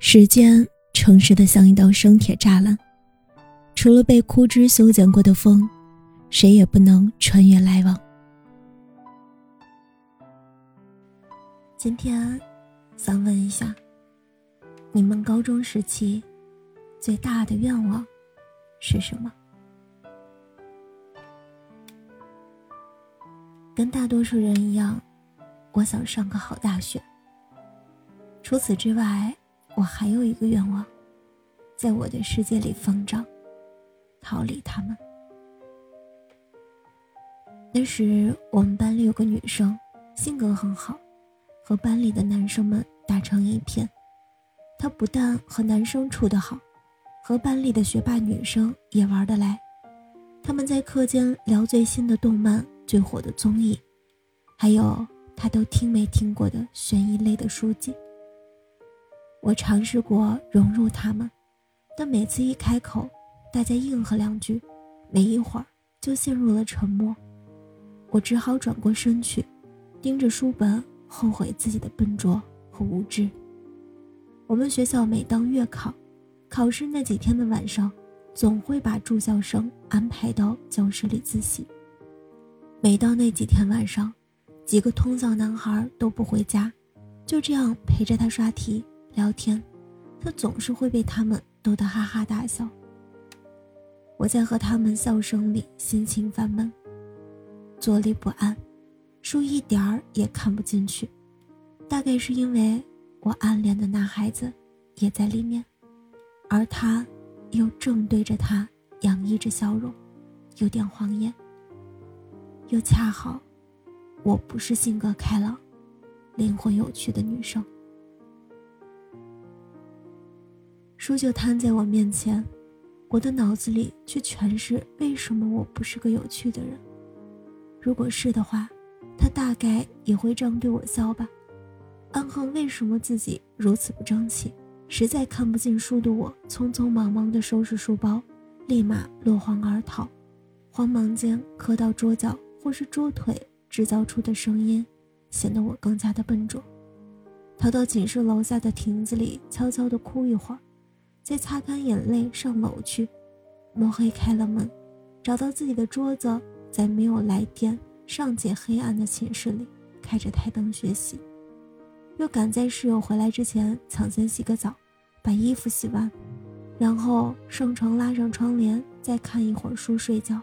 时间诚实的像一道生铁栅栏，除了被枯枝修剪过的风，谁也不能穿越来往。今天想问一下，你们高中时期最大的愿望是什么？跟大多数人一样，我想上个好大学。除此之外，我还有一个愿望，在我的世界里疯长，逃离他们。那时我们班里有个女生，性格很好，和班里的男生们打成一片。她不但和男生处得好，和班里的学霸女生也玩得来。他们在课间聊最新的动漫。最火的综艺，还有他都听没听过的悬疑类的书籍。我尝试过融入他们，但每次一开口，大家应和两句，没一会儿就陷入了沉默。我只好转过身去，盯着书本，后悔自己的笨拙和无知。我们学校每当月考，考试那几天的晚上，总会把住校生安排到教室里自习。每到那几天晚上，几个通校男孩都不回家，就这样陪着他刷题聊天，他总是会被他们逗得哈哈大笑。我在和他们笑声里心情烦闷，坐立不安，书一点儿也看不进去。大概是因为我暗恋的男孩子也在里面，而他又正对着他洋溢着笑容，有点晃眼。又恰好，我不是性格开朗、灵魂有趣的女生。书就摊在我面前，我的脑子里却全是为什么我不是个有趣的人。如果是的话，他大概也会这样对我笑吧。暗恨为什么自己如此不争气，实在看不进书的我，匆匆忙忙地收拾书包，立马落荒而逃，慌忙间磕到桌角。或是桌腿制造出的声音，显得我更加的笨拙。逃到寝室楼下的亭子里，悄悄地哭一会儿，再擦干眼泪上楼去。摸黑开了门，找到自己的桌子，在没有来电、尚且黑暗的寝室里开着台灯学习。又赶在室友回来之前抢先洗个澡，把衣服洗完，然后上床拉上窗帘，再看一会儿书睡觉。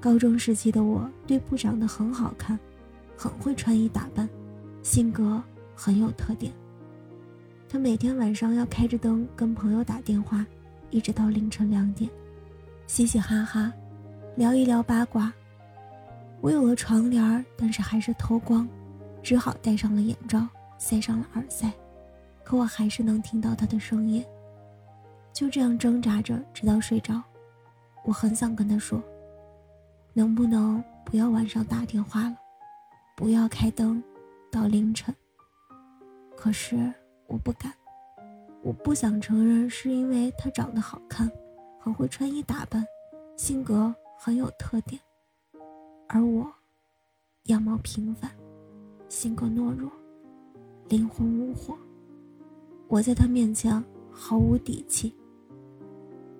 高中时期的我，对部长得很好看，很会穿衣打扮，性格很有特点。他每天晚上要开着灯跟朋友打电话，一直到凌晨两点，嘻嘻哈哈，聊一聊八卦。我有了床帘但是还是偷光，只好戴上了眼罩，塞上了耳塞，可我还是能听到他的声音。就这样挣扎着，直到睡着。我很想跟他说。能不能不要晚上打电话了，不要开灯，到凌晨。可是我不敢，我不想承认，是因为他长得好看，很会穿衣打扮，性格很有特点，而我样貌平凡，性格懦弱，灵魂无火。我在他面前毫无底气。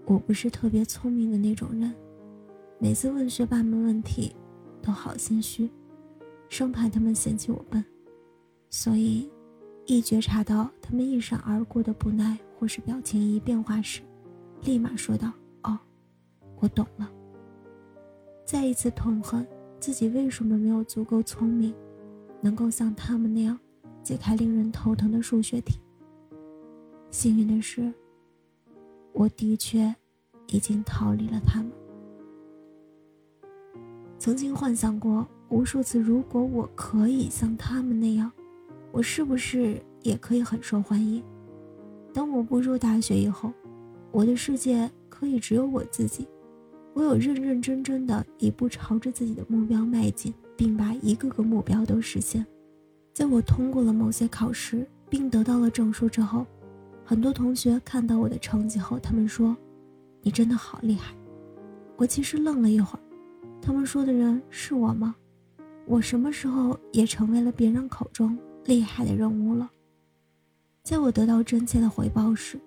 我不是特别聪明的那种人。每次问学霸们问题，都好心虚，生怕他们嫌弃我笨，所以一觉察到他们一闪而过的不耐或是表情一变化时，立马说道：“哦，我懂了。”再一次痛恨自己为什么没有足够聪明，能够像他们那样解开令人头疼的数学题。幸运的是，我的确已经逃离了他们。曾经幻想过无数次，如果我可以像他们那样，我是不是也可以很受欢迎？等我步入大学以后，我的世界可以只有我自己，我有认认真真的一步朝着自己的目标迈进，并把一个个目标都实现。在我通过了某些考试并得到了证书之后，很多同学看到我的成绩后，他们说：“你真的好厉害。”我其实愣了一会儿。他们说的人是我吗？我什么时候也成为了别人口中厉害的人物了？在我得到真切的回报时，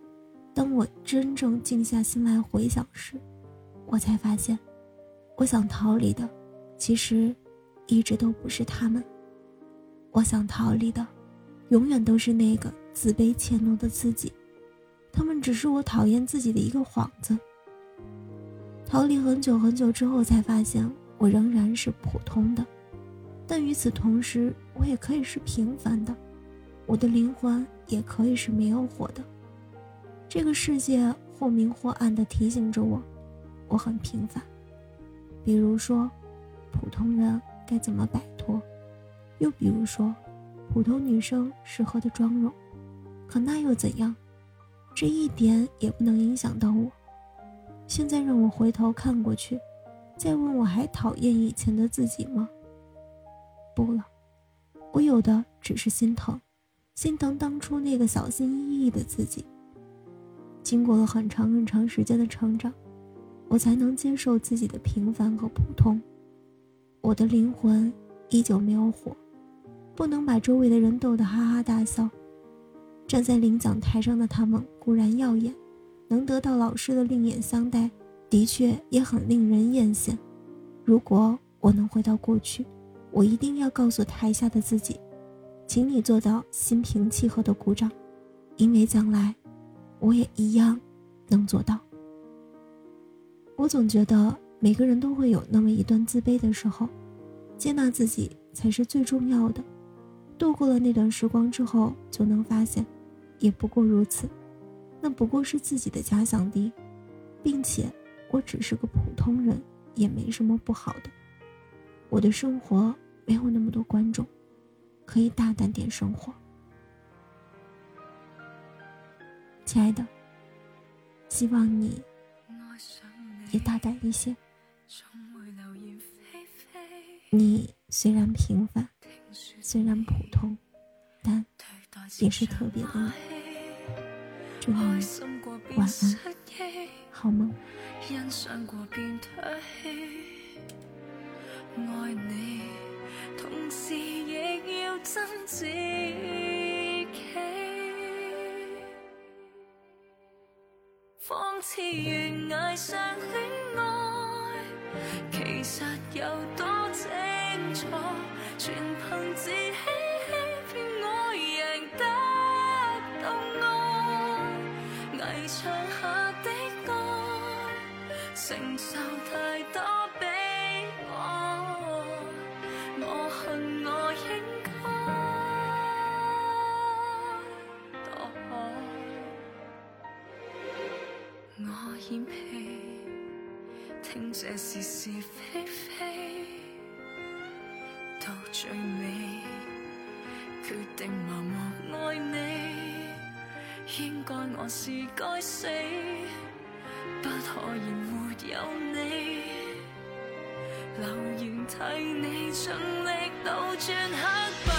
当我真正静下心来回想时，我才发现，我想逃离的，其实，一直都不是他们。我想逃离的，永远都是那个自卑怯懦的自己。他们只是我讨厌自己的一个幌子。逃离很久很久之后，才发现我仍然是普通的，但与此同时，我也可以是平凡的。我的灵魂也可以是没有火的。这个世界或明或暗的提醒着我，我很平凡。比如说，普通人该怎么摆脱？又比如说，普通女生适合的妆容。可那又怎样？这一点也不能影响到我。现在让我回头看过去，再问我还讨厌以前的自己吗？不了，我有的只是心疼。心疼当初那个小心翼翼的自己。经过了很长很长时间的成长，我才能接受自己的平凡和普通。我的灵魂依旧没有火，不能把周围的人逗得哈哈大笑。站在领奖台上的他们固然耀眼，能得到老师的另眼相待，的确也很令人艳羡。如果我能回到过去，我一定要告诉台下的自己。请你做到心平气和的鼓掌，因为将来，我也一样能做到。我总觉得每个人都会有那么一段自卑的时候，接纳自己才是最重要的。度过了那段时光之后，就能发现，也不过如此，那不过是自己的假想敌，并且我只是个普通人，也没什么不好的。我的生活没有那么多观众。可以大胆点生活，亲爱的，希望你也大胆一些。你虽然平凡，虽然普通，但也是特别的你。祝你晚安，好梦。同时亦要真自己，仿似悬崖上恋爱，其实有多精彩，全凭自欺欺骗我赢得到爱，危墙下的爱，承受太多。听这是是非非，到最尾决定盲目爱你，应该我是该死，不可以没有你，留言替你尽力倒转黑白。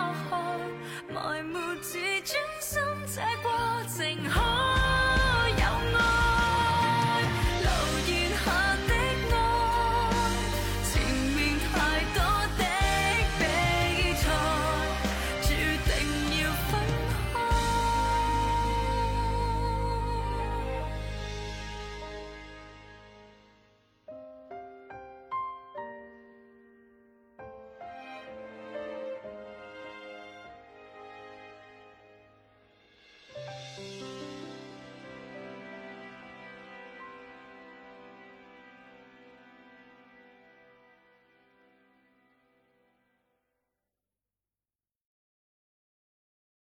是真心，这过程好。